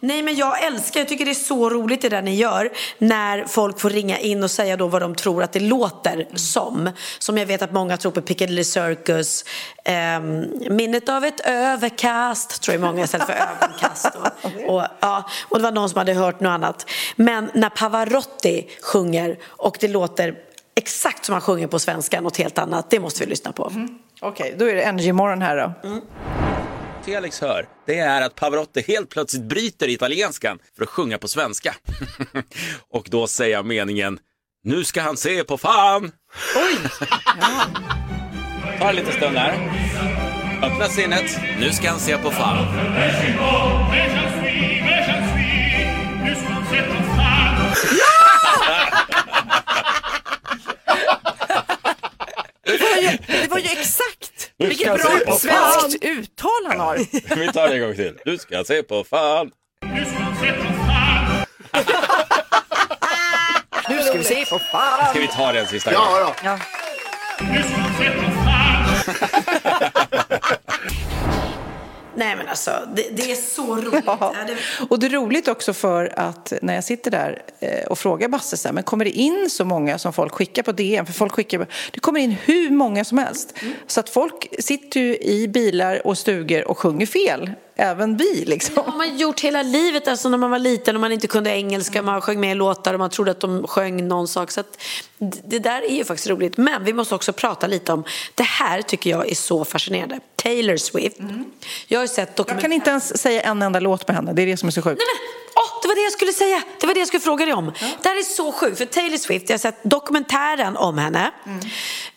Nej men jag älskar, jag tycker det är så roligt det där ni gör när folk får ringa in och säga då vad de tror att det låter mm. som. Som jag vet att många tror på Piccadilly Circus, eh, minnet av ett överkast tror jag många istället för <laughs> ögonkast. Och, och, ja, och det var någon som hade hört något annat. Men när Pavarotti sjunger och det låter exakt som han sjunger på svenska, något helt annat, det måste vi lyssna på. Mm. Okej, okay, då är det Energy Morgon här då. Mm. Felix hör, det är att Pavarotti helt plötsligt bryter italienskan för att sjunga på svenska. och då säger jag meningen, nu ska han se på fan! Oj! Ja. Ta en liten stund här. Öppna sinnet, nu ska han se på fan. Det var ju, det var ju exakt vilket bra svenskt uttal han har. <laughs> Vi tar det en gång till. Du ska se på fan. Nu ska vi se på fan. Ska vi ta den sista gången? Ja, då. ja. <laughs> Nej men alltså, det, det är så <laughs> roligt. Ja. Och det är roligt också för att när jag sitter där eh, och frågar Basse så här, men kommer det in så många som folk skickar på DM? För folk skickar, det kommer in hur många som helst. Mm. Så att folk sitter ju i bilar och stugor och sjunger fel även vi liksom. Det har man gjort hela livet, alltså när man var liten och man inte kunde engelska, man sjöng med i låtar och man trodde att de sjöng någon sak. Så det där är ju faktiskt roligt. Men vi måste också prata lite om, det här tycker jag är så fascinerande. Taylor Swift. Mm. Jag har sett dokumentär... Jag kan inte ens säga en enda låt med henne, det är det som är så sjukt. Nej, men var det jag skulle säga. Det var det jag skulle fråga dig om. Ja. Det här är så sjukt. För Taylor Swift, jag har sett dokumentären om henne. Mm.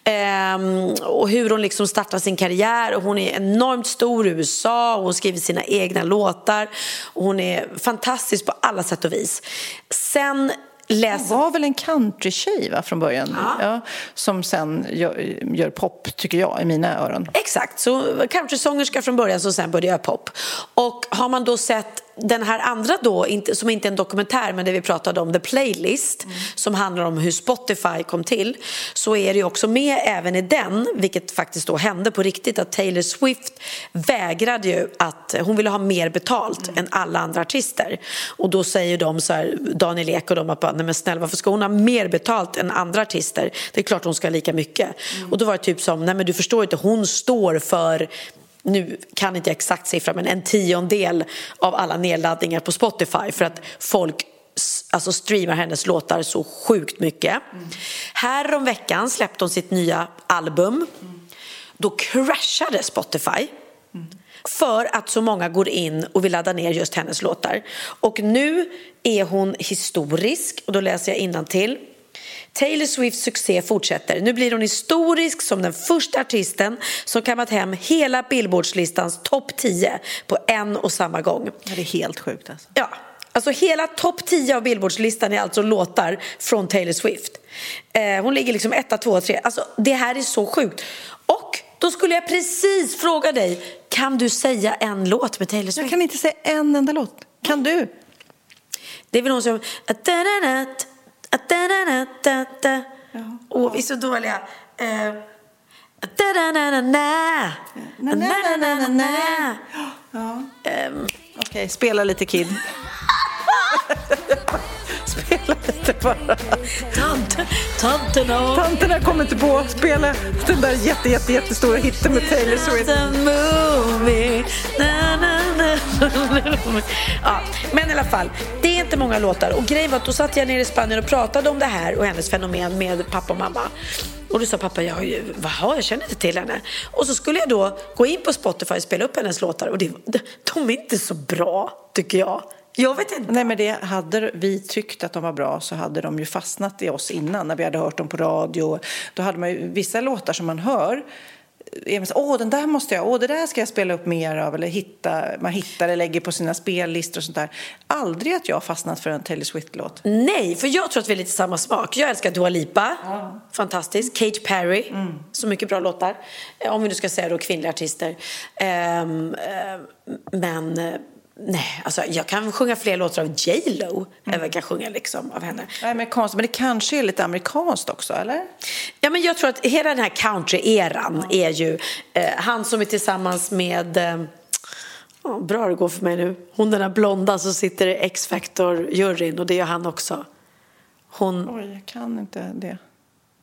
Ehm, och hur hon liksom startar sin karriär. Och hon är enormt stor i USA och hon skriver sina egna låtar. Och hon är fantastisk på alla sätt och vis. Sen läser... Hon var väl en countrytjej va, från början? Ja. ja. som sen gör, gör, pop, tycker jag, i mina öron. Exakt, så countrysångerska från början som sen började göra pop. Och har man då sett den här andra då, som inte är en dokumentär men det vi pratade om, The Playlist, mm. som handlar om hur Spotify kom till, så är det också med även i den, vilket faktiskt då hände på riktigt, att Taylor Swift vägrade ju att, hon ville ha mer betalt mm. än alla andra artister. Och då säger de så här, Daniel Ek och de att nej men snälla varför ska hon ha mer betalt än andra artister? Det är klart hon ska ha lika mycket. Mm. Och då var det typ som, nej men du förstår inte, hon står för nu kan inte jag exakt siffra, men en tiondel av alla nedladdningar på Spotify för att folk alltså streamar hennes låtar så sjukt mycket. Mm. Här om veckan släppte hon sitt nya album. Mm. Då kraschade Spotify. Mm. För att så många går in och vill ladda ner just hennes låtar. Och nu är hon historisk, och då läser jag till. Taylor Swifts succé fortsätter. Nu blir hon historisk som den första artisten som kammat hem hela Billboardslistans topp 10 på en och samma gång. Det är helt sjukt alltså. Ja, alltså hela topp 10 av Billboardslistan är alltså låtar från Taylor Swift. Eh, hon ligger liksom etta, tvåa, tre. Alltså det här är så sjukt. Och då skulle jag precis fråga dig, kan du säga en låt med Taylor Swift? Jag kan inte säga en enda låt. Kan du? Det är väl någon som... Och vi är så dåliga. Eh, Okej, spela lite Kid. <laughs> spela lite bara. tant, tanterna. Tanterna kommer inte på att spela den där jätte, jätte, jättestora hitten med Taylor Swift. Ja, men i alla fall, det är inte många låtar. Och grejen var att då satt jag nere i Spanien och pratade om det här och hennes fenomen med pappa och mamma. Och då sa pappa, jag, har ju- vaha, jag känner inte till henne. Och så skulle jag då gå in på Spotify och spela upp hennes låtar och det, de är inte så bra, tycker jag. Jag vet inte. Nej, men det hade vi tyckt att de var bra så hade de ju fastnat i oss innan när vi hade hört dem på radio. Då hade man ju vissa låtar som man hör är så, Åh, den där måste jag, åh, det där ska jag spela upp mer av eller hitta, man hittar eller lägger på sina spellistor och sånt där. Aldrig att jag har fastnat för en Taylor Swift-låt. Nej, för jag tror att vi är lite samma smak. Jag älskar Dua Lipa, fantastisk. Katy Perry, så mycket bra låtar. Eh, Om vi nu ska säga då kvinnliga artister. Ehm, ehm, men eh, nej, alltså jag kan sjunga fler låtar av J Lo än vad jag kan sjunga liksom av henne. Nej, men konstigt, men det kanske är lite amerikanskt också, eller? Ja, men jag tror att hela den här country-eran är ju eh, han som är tillsammans med eh, ja, bra det går för mig nu. Hon den där blonda som sitter i X-Factor-juryn och det är han också. Hon, Oj, jag kan inte det.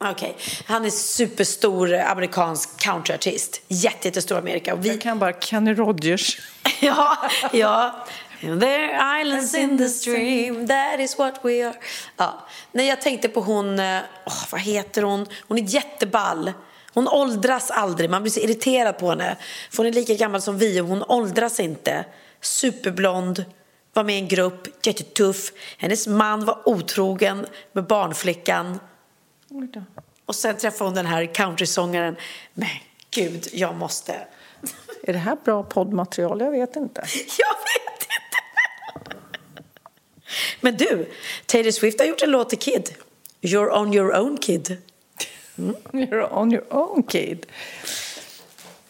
Okej, han är superstor amerikansk countryartist. Jätte, jättestor Amerika. Och vi... Jag kan bara Kenny Rogers. <laughs> ja, ja. There are islands in the stream, that is what we are. Ja. Nej, jag tänkte på hon, åh, vad heter hon? Hon är jätteball. Hon åldras aldrig, man blir så irriterad på henne. För hon är lika gammal som vi och hon åldras inte. Superblond, var med i en grupp, jättetuff. Hennes man var otrogen med barnflickan. Och sen träffade hon den här countrysångaren. Men gud, jag måste... Är det här bra poddmaterial? Jag vet inte. <laughs> Jag vet inte. Men du, Taylor Swift har gjort en låt till Kid. You're on your own kid. <laughs> You're on your own kid.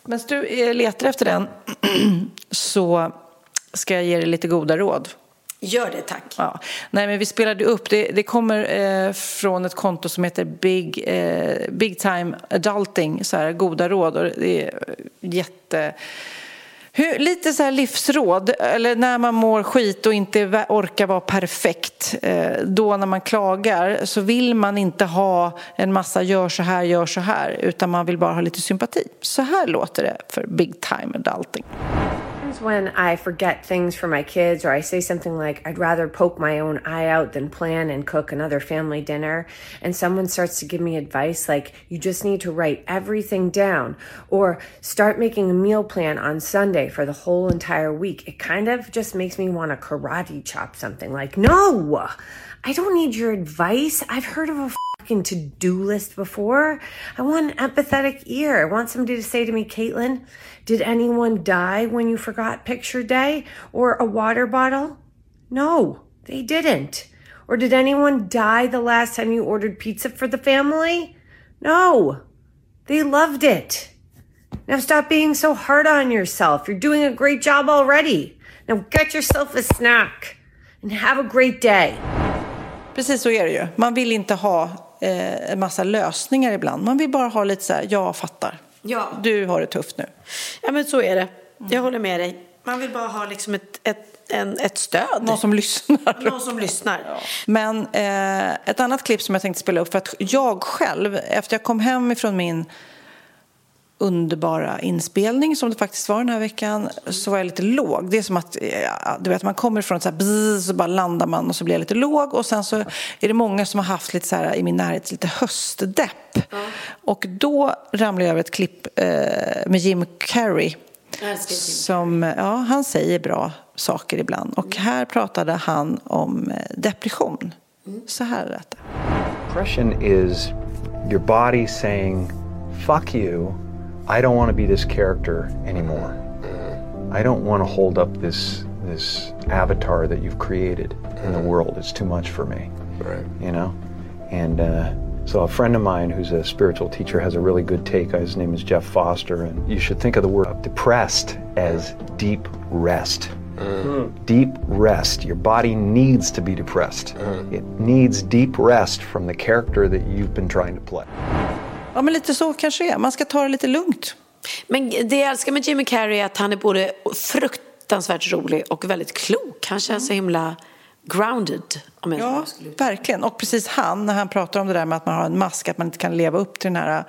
Men du eh, letar efter den <clears throat> så ska jag ge dig lite goda råd. Gör det, tack. Ja. Nej, men vi spelade upp. Det, det kommer eh, från ett konto som heter Big, eh, Big Time Adulting, så här, goda råd. Och det är eh, jätte... Hur, lite så här livsråd, eller när man mår skit och inte orkar vara perfekt. Eh, då när man klagar så vill man inte ha en massa gör så här, gör så här. Utan man vill bara ha lite sympati. Så här låter det för Big Time Adulting. Sometimes when I forget things for my kids or I say something like, I'd rather poke my own eye out than plan and cook another family dinner, and someone starts to give me advice like, you just need to write everything down or start making a meal plan on Sunday for the whole entire week, it kind of just makes me want to karate chop something like, no, I don't need your advice. I've heard of a fucking to do list before. I want an empathetic ear. I want somebody to say to me, Caitlin, did anyone die when you forgot picture day or a water bottle? No, they didn't. Or did anyone die the last time you ordered pizza for the family? No, they loved it. Now stop being so hard on yourself. You're doing a great job already. Now get yourself a snack and have a great day. Precis så är det ju. Man vill inte ha eh, en massa lösningar ibland. Man vill bara ha lite så här, jag fattar. Ja. Du har det tufft nu. Ja, men så är det. Jag håller med dig. Man vill bara ha liksom ett, ett, en, ett stöd. Någon som lyssnar. Någon som lyssnar. Men eh, ett annat klipp som jag tänkte spela upp för att jag själv, efter jag kom hem ifrån min underbara inspelning som det faktiskt var den här veckan så var jag lite låg. Det är som att du vet, man kommer från ett så här bzz, så bara landar man och så blir jag lite låg och sen så är det många som har haft lite så här i min närhet lite höstdepp. Och då ramlade jag över ett klipp eh, med Jim Carrey som, ja, han säger bra saker ibland. Och här pratade han om eh, depression. Så här lät det. Depression is your body saying, fuck you, I don't want to be this character anymore. Mm-hmm. I don't want to hold up this this avatar that you've created in the mm-hmm. world. It's too much for me. Right. You know? And uh, so a friend of mine who's a spiritual teacher has a really good take. His name is Jeff Foster. And you should think of the word depressed as deep rest. Mm-hmm. Deep rest. Your body needs to be depressed. It needs deep rest from the character that you've been trying to play. Ja, men lite så kanske det är. Man ska ta det lite lugnt. Men det jag älskar med Jimmy Carrey är att han är både fruktansvärt rolig och väldigt klok. Han känns så himla grounded. Om jag Ja, verkligen. Och precis han, när han pratar om det där med att man har en mask, att man inte kan leva upp till den här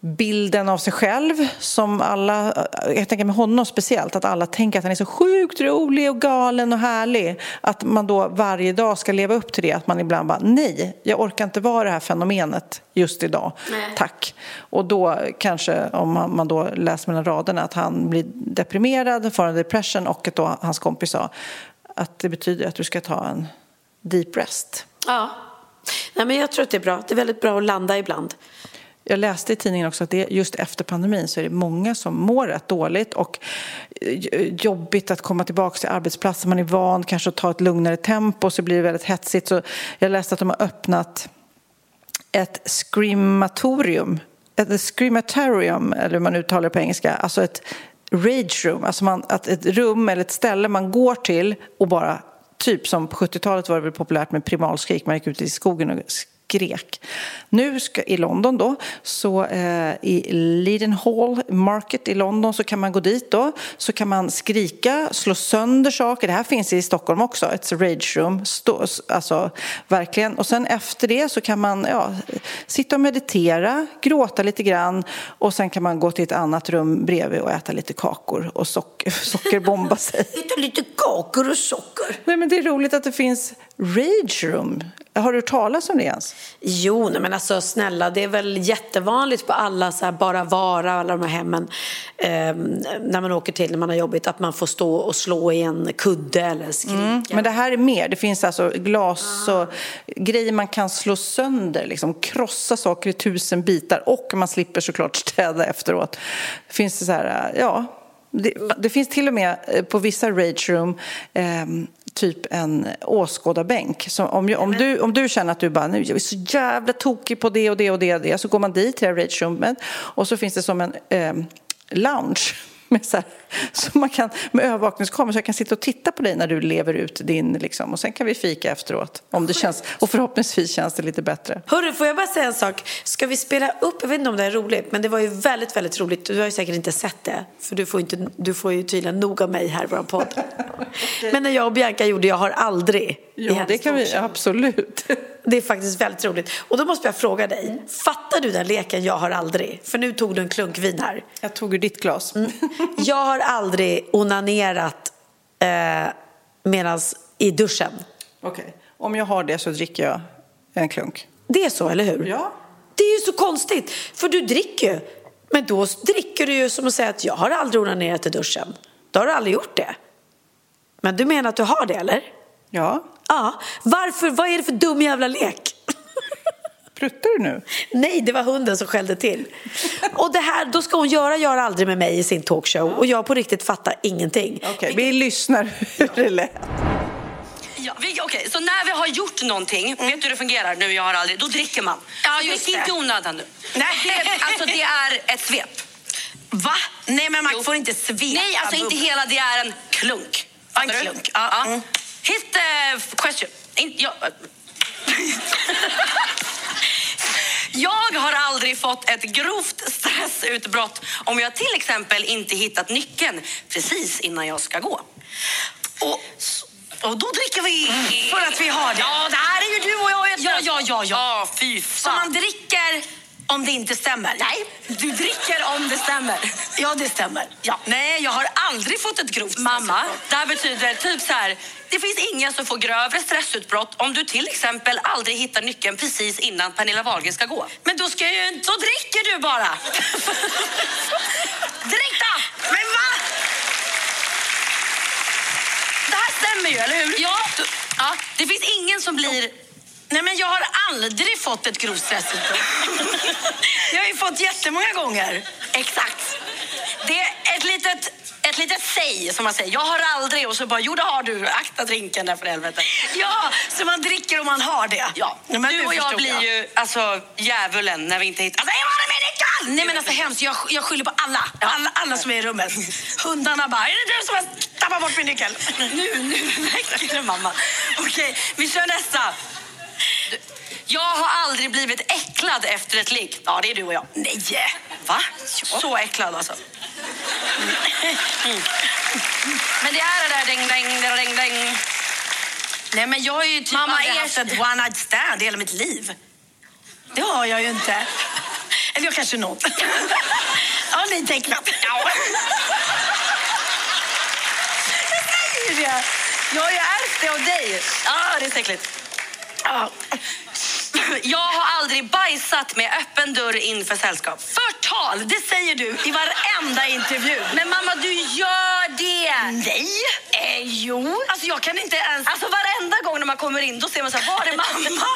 bilden av sig själv som alla, jag tänker med honom speciellt, att alla tänker att han är så sjukt rolig och galen och härlig. Att man då varje dag ska leva upp till det, att man ibland bara nej, jag orkar inte vara det här fenomenet just idag, tack. Och då kanske, om man, man då läser mellan raderna, att han blir deprimerad, får en depression och att då hans kompis sa att det betyder att du ska ta en deep rest. Ja. Nej, men jag tror att det är bra. Det är väldigt bra att landa ibland. Jag läste i tidningen också att det, just efter pandemin så är det många som mår rätt dåligt och eh, jobbigt att komma tillbaka till arbetsplatsen. Man är van kanske att ta ett lugnare tempo så blir det väldigt hetsigt. Så jag läste att de har öppnat ett screamatorium, ett screamatorium, eller hur man uttalar det på engelska, alltså ett rage room, alltså man, att ett rum eller ett ställe man går till och bara, typ som på 70-talet var det väl populärt med primalskrik, man gick ut i skogen och skrek. Nu ska, i London då, så eh, i Leadenhall Market i London så kan man gå dit då, så kan man skrika, slå sönder saker. Det här finns i Stockholm också, ett rage room, stå, alltså verkligen. Och sen efter det så kan man ja, sitta och meditera, gråta lite grann och sen kan man gå till ett annat rum bredvid och äta lite kakor och socker, <laughs> sockerbomba sig. Lite, lite kakor och socker. Nej men det är roligt att det finns rage room. Har du talas om det ens? Jo, men alltså snälla, det är väl jättevanligt på alla så här, bara vara, alla de här hemmen eh, när man åker till när man har jobbigt, att man får stå och slå i en kudde eller skrika. Mm, men det här är mer. Det finns alltså glas och grejer man kan slå sönder, liksom krossa saker i tusen bitar och man slipper såklart städa efteråt. Finns det så här, ja, det, det finns till och med eh, på vissa rage room eh, typ en åskådarbänk. Så om, om, du, om du känner att du bara, nu är så jävla tokig på det och det och det och det, så går man dit till det här rage roomet och så finns det som en eh, lounge med, så, här, så man kan, med övervakningskamera så jag kan sitta och titta på dig när du lever ut din liksom, och sen kan vi fika efteråt om det känns och förhoppningsvis känns det lite bättre. Hörru, får jag bara säga en sak? Ska vi spela upp, jag vet inte om det är roligt, men det var ju väldigt, väldigt roligt. Du har ju säkert inte sett det, för du får, inte, du får ju tydligen nog av mig här i vår podd. <laughs> Men när jag och Bianca gjorde Jag har aldrig hennes det kan vi absolut. Det är faktiskt väldigt roligt. Och då måste jag fråga dig, fattar du den leken Jag har aldrig? För nu tog du en klunk vin här. Jag tog ur ditt glas. Jag har aldrig onanerat eh, medans i duschen. Okej, om jag har det så dricker jag en klunk. Det är så, eller hur? Ja. Det är ju så konstigt, för du dricker ju. Men då dricker du ju som att säga att jag har aldrig onanerat i duschen. Då har du aldrig gjort det. Men du menar att du har det, eller? Ja. Ja. Varför? Vad är det för dum jävla lek? Pruttar du nu? Nej, det var hunden som skällde till. Och det här, då ska hon göra Gör aldrig med mig i sin talkshow och jag på riktigt fattar ingenting. Okej, vi lyssnar hur det lät. Ja, vi, okej, så när vi har gjort någonting, vet du hur det fungerar nu, jag har aldrig, då dricker man. Ja, just drick det. inte i onödan nu. Nej. Det, alltså det är ett svep. Va? Nej, men man Jo. får inte svepa Nej, alltså inte hela, det är en klunk. Ja, en klunk. Ja, mm. Hit the question. In, jag, <laughs> jag har aldrig fått ett grovt stressutbrott om jag till exempel inte hittat nyckeln precis innan jag ska gå. Och, och då dricker vi för att vi har det. Ja, det här är ju du och jag. Ja, ja, ja, ja. ja fy Så man fan. dricker om det inte stämmer? Nej, du dricker om det stämmer. Ja, det stämmer. Ja. Nej, jag har aldrig fått ett grovt Mamma, det här betyder typ så här. Det finns ingen som får grövre stressutbrott om du till exempel aldrig hittar nyckeln precis innan Pernilla Wahlgren ska gå. Men då ska jag ju inte... Då dricker du bara! <laughs> Drick då! Men va? Det här stämmer ju, eller hur? Ja. Du, ja. Det finns ingen som blir... Nej, men jag har aldrig fått ett grovt stressutbrott. jag har ju fått jättemånga gånger. Exakt. Det är ett litet, ett litet säg som man säger. Jag har aldrig och så bara, jo det har du. Akta drinken där för helvete. Ja, så man dricker om man har det. Ja, men du och jag blir ju alltså djävulen när vi inte hittar... Alltså, jag har min nyckel! Nej men alltså hemskt, jag, jag skyller på alla. alla. Alla som är i rummet. Hundarna bara, är det du som har tappat bort min nyckel? Nu, nu det mamma. Okej, vi kör nästa. Jag har aldrig blivit äcklad efter ett ligg. Ja, det är du och jag. Nej! Va? Så äcklad alltså. Mm. Men det är det där däng, däng, däng, däng. Nej, men jag har ju typ Mamma, aldrig haft ett one night stand hela mitt liv. Det har jag ju inte. Eller jag kanske något. <laughs> Ja, lite äcklat. Ja. Jag säger det. Jag har ju ärvt det av dig. Ja, det är så äckligt. Ja. Jag har aldrig bajsat med öppen dörr inför sällskap. Förtal, det säger du i varenda intervju. Men mamma, du gör det! Nej! Eh, jo. Alltså jag kan inte ens... Alltså varenda gång när man kommer in då ser man så här, var är mamma?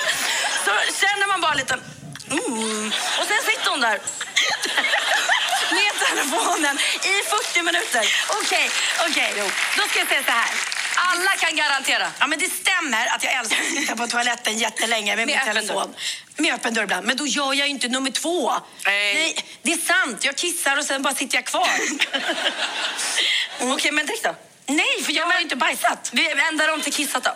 Så känner man bara lite, mm. Och sen sitter hon där med telefonen i 40 minuter. Okej, okej. Då ska jag säga så här. Alla kan garantera. Ja, men det stämmer att jag älskar att sitta på toaletten jättelänge med, Med min telefon. Med öppen dörr ibland. Men då gör jag inte nummer två. Nej. det är sant. Jag kissar och sen bara sitter jag kvar. <laughs> Okej, men drick då. Nej, för jag har ju inte bajsat. Vi ändrar om till kissat då.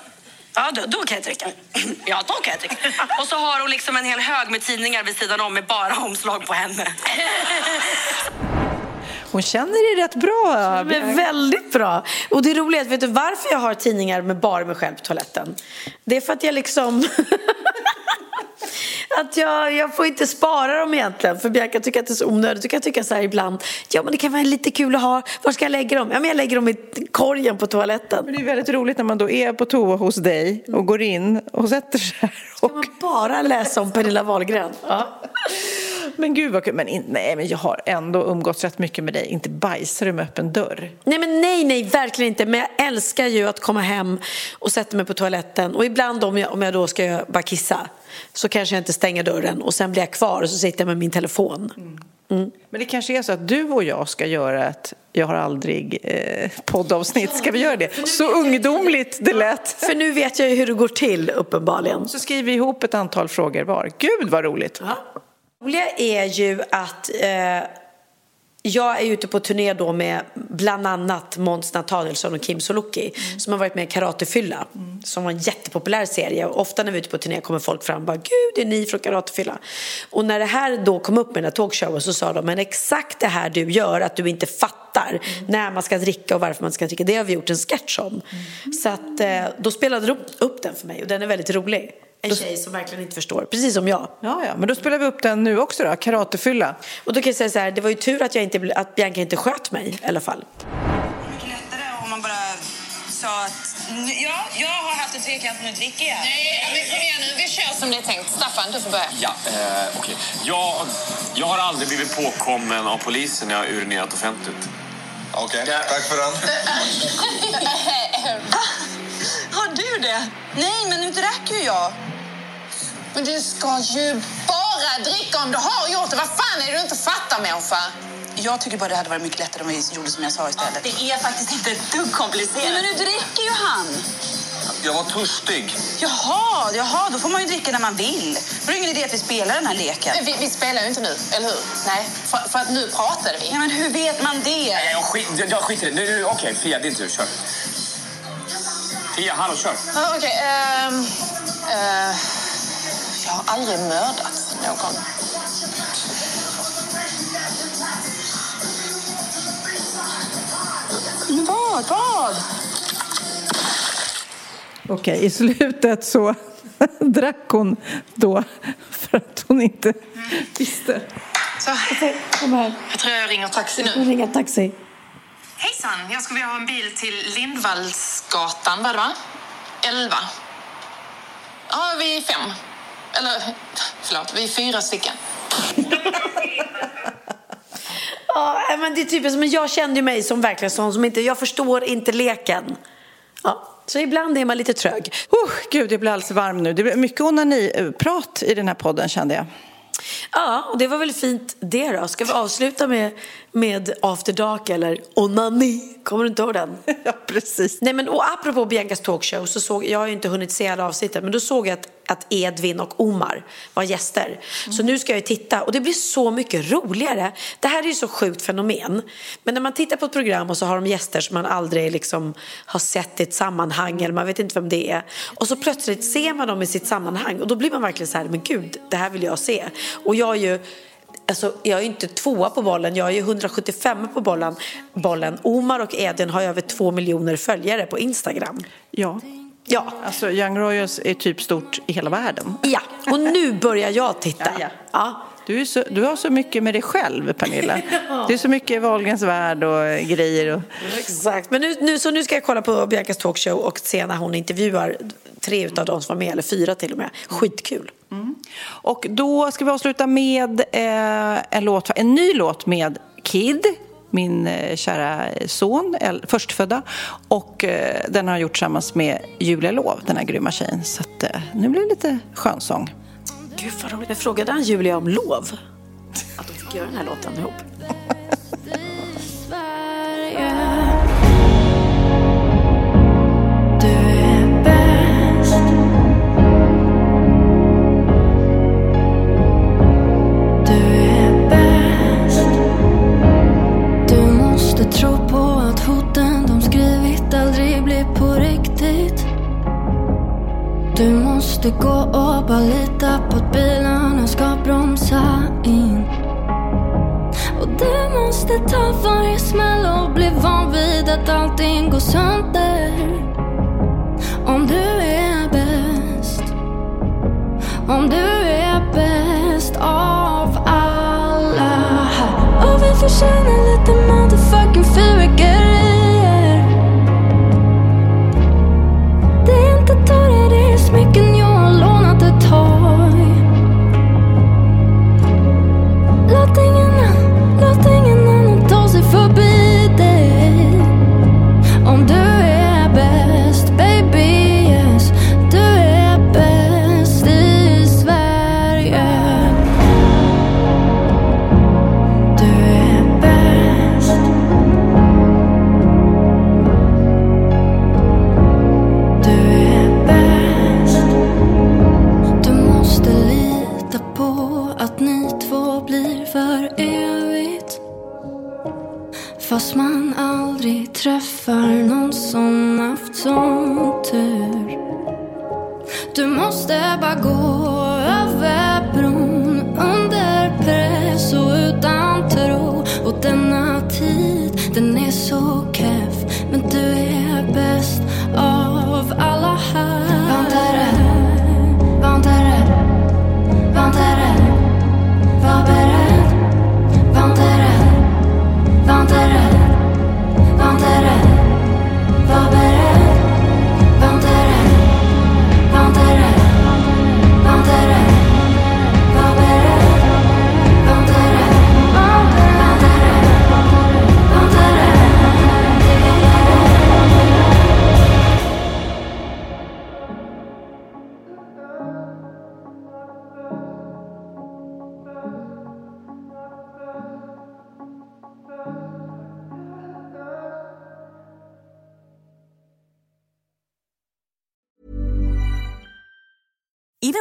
Ja, då, då kan jag dricka. <clears throat> Ja, då kan jag dricka. Och så har hon liksom en hel hög med tidningar vid sidan om med bara omslag på henne. <laughs> Hon känner dig rätt bra. Men väldigt bra. Och det roliga är vet du varför jag har tidningar med bara mig själv på toaletten? Det är för att jag liksom... <laughs> att jag, jag får inte spara dem egentligen för Bianca tycker att det är så onödigt. Du kan tycka så här ibland, ja men det kan vara lite kul att ha, var ska jag lägga dem? Ja men jag lägger dem i korgen på toaletten. Men det är väldigt roligt när man då är på toa hos dig och går in och sätter sig här. Ska man bara läsa om Pernilla Wahlgren? Ja. Men gud vad kul. Men in, nej, men jag har ändå umgåtts rätt mycket med dig. Inte bajsar du med öppen dörr? Nej men nej, nej, verkligen inte. Men jag älskar ju att komma hem och sätta mig på toaletten. Och ibland om jag, om jag då ska bara kissa så kanske jag inte stänger dörren och sen blir jag kvar och så sitter jag med min telefon. Mm. Men det kanske är så att du och jag ska göra ett Jag har aldrig eh, poddavsnitt. Ska vi göra det? Så ungdomligt det lät. För nu vet jag ju hur det går till uppenbarligen. Så skriver vi ihop ett antal frågor var. Gud vad roligt! Det roliga är ju att eh, jag är ute på turné då med bland annat Måns Nathanielsson och Kim Sulocki som har varit med i Karatefylla som var en jättepopulär serie. Och ofta när vi är ute på turné kommer folk fram och bara gud är ni från Karatefylla? Och när det här då kom upp med den här talkshowen så sa de men exakt det här du gör att du inte fattar när man ska dricka och varför man ska dricka det har vi gjort en sketch om. Så att eh, då spelade de upp den för mig och den är väldigt rolig en tjej som verkligen inte förstår, precis som jag. Ja, ja, men då spelar vi upp den nu också då, Karatefylla. Och då kan jag säga så här, det var ju tur att, jag inte, att Bianca inte sköt mig i alla fall. mycket lättare om man bara sa att "Nu- ja, jag har haft en trekant, nu dricker jag. Nej, men kom igen nu. Vi kör som det är tänkt. Staffan, du får börja. Ja, eh, okej. Jag, jag har aldrig blivit påkommen av polisen när jag har urinerat offentligt. Okej, tack för den. <laughs> Har du det? Nej, men nu drack ju jag. Men du ska ju bara dricka om du har gjort det. Vad fan är det du inte fattar, människa? Jag tycker bara det hade varit mycket lättare om vi gjorde som jag sa istället. Det är faktiskt inte ett dugg komplicerat. Nej, men nu dricker ju han. Jag var törstig. Jaha, jaha, då får man ju dricka när man vill. Då är det ingen idé att vi spelar den här leken. Vi, vi spelar ju inte nu, eller hur? Nej, för, för att nu pratade vi. Ja, men hur vet man det? Nej, jag, skit, jag, jag skiter i det. Okej, Fia, din tur. Kör. Fia, hallå, kör. Ja, Okej, ehm, eh, jag har aldrig mördat någon. Vad? Vad? Okej, i slutet så <laughs> drack hon då för att hon inte visste. Så, Kom här. jag tror jag ringer taxi nu. Nu ringer taxi. Hejsan, jag skulle vilja ha en bil till Lindvallsgatan, var det va? 11. Ja, vi är fem. Eller, förlåt, vi är fyra stycken. Ja, men det är typiskt, men jag kände ju mig som verkligen sån som inte, jag förstår inte leken. Ja, så ibland är man lite trög. Oh, gud, jag blir alldeles varm nu. Det blir mycket onani-prat i den här podden kände jag. Ja, och det var väl fint det då. Ska vi avsluta med, med After Dark eller Onani? Kommer du inte ihåg den? <laughs> Ja, precis. Nej, men och apropå Biancas talkshow så såg jag har ju inte hunnit se alla avsnitten, men då såg jag att att Edvin och Omar var gäster. Så nu ska jag ju titta och det blir så mycket roligare. Det här är ju så sjukt fenomen. Men när man tittar på ett program och så har de gäster som man aldrig liksom har sett i ett sammanhang eller man vet inte vem det är. Och så plötsligt ser man dem i sitt sammanhang och då blir man verkligen så här, men gud, det här vill jag se. Och jag är ju Alltså, jag är inte tvåa på bollen, jag är 175 på bollen. bollen. Omar och Edvin har över två miljoner följare på Instagram. Ja. Ja. Alltså Young Royals är typ stort i hela världen. Ja, och nu börjar jag titta. Ja, ja. ja. Du, så, du har så mycket med dig själv, Pernilla. <laughs> Ja. Det är så mycket Wahlgrens värld och grejer. Och... Exakt, men nu, nu, så nu ska jag kolla på Biancas talkshow och se när hon intervjuar tre av de som var med, eller fyra till och med. Skitkul. Och då ska vi avsluta med eh, en, låt, en ny låt med Kid, min eh, kära son, förstfödda. Och eh, den har jag gjort tillsammans med Julia Lov, den här grymma tjejen. Så att, eh, nu blir det lite skönsång. Gud vad roligt. Jag frågade han Julia om lov? Att de fick göra den här låten ihop. <laughs> måste gå och bara lita på att bilarna ska bromsa in. Och du måste ta varje smäll och bli van vid att allting går sönder. Om du är bäst. Om du är bäst. Oh. Måste bara gå över bron under press och utan tro. Och denna tid, den är så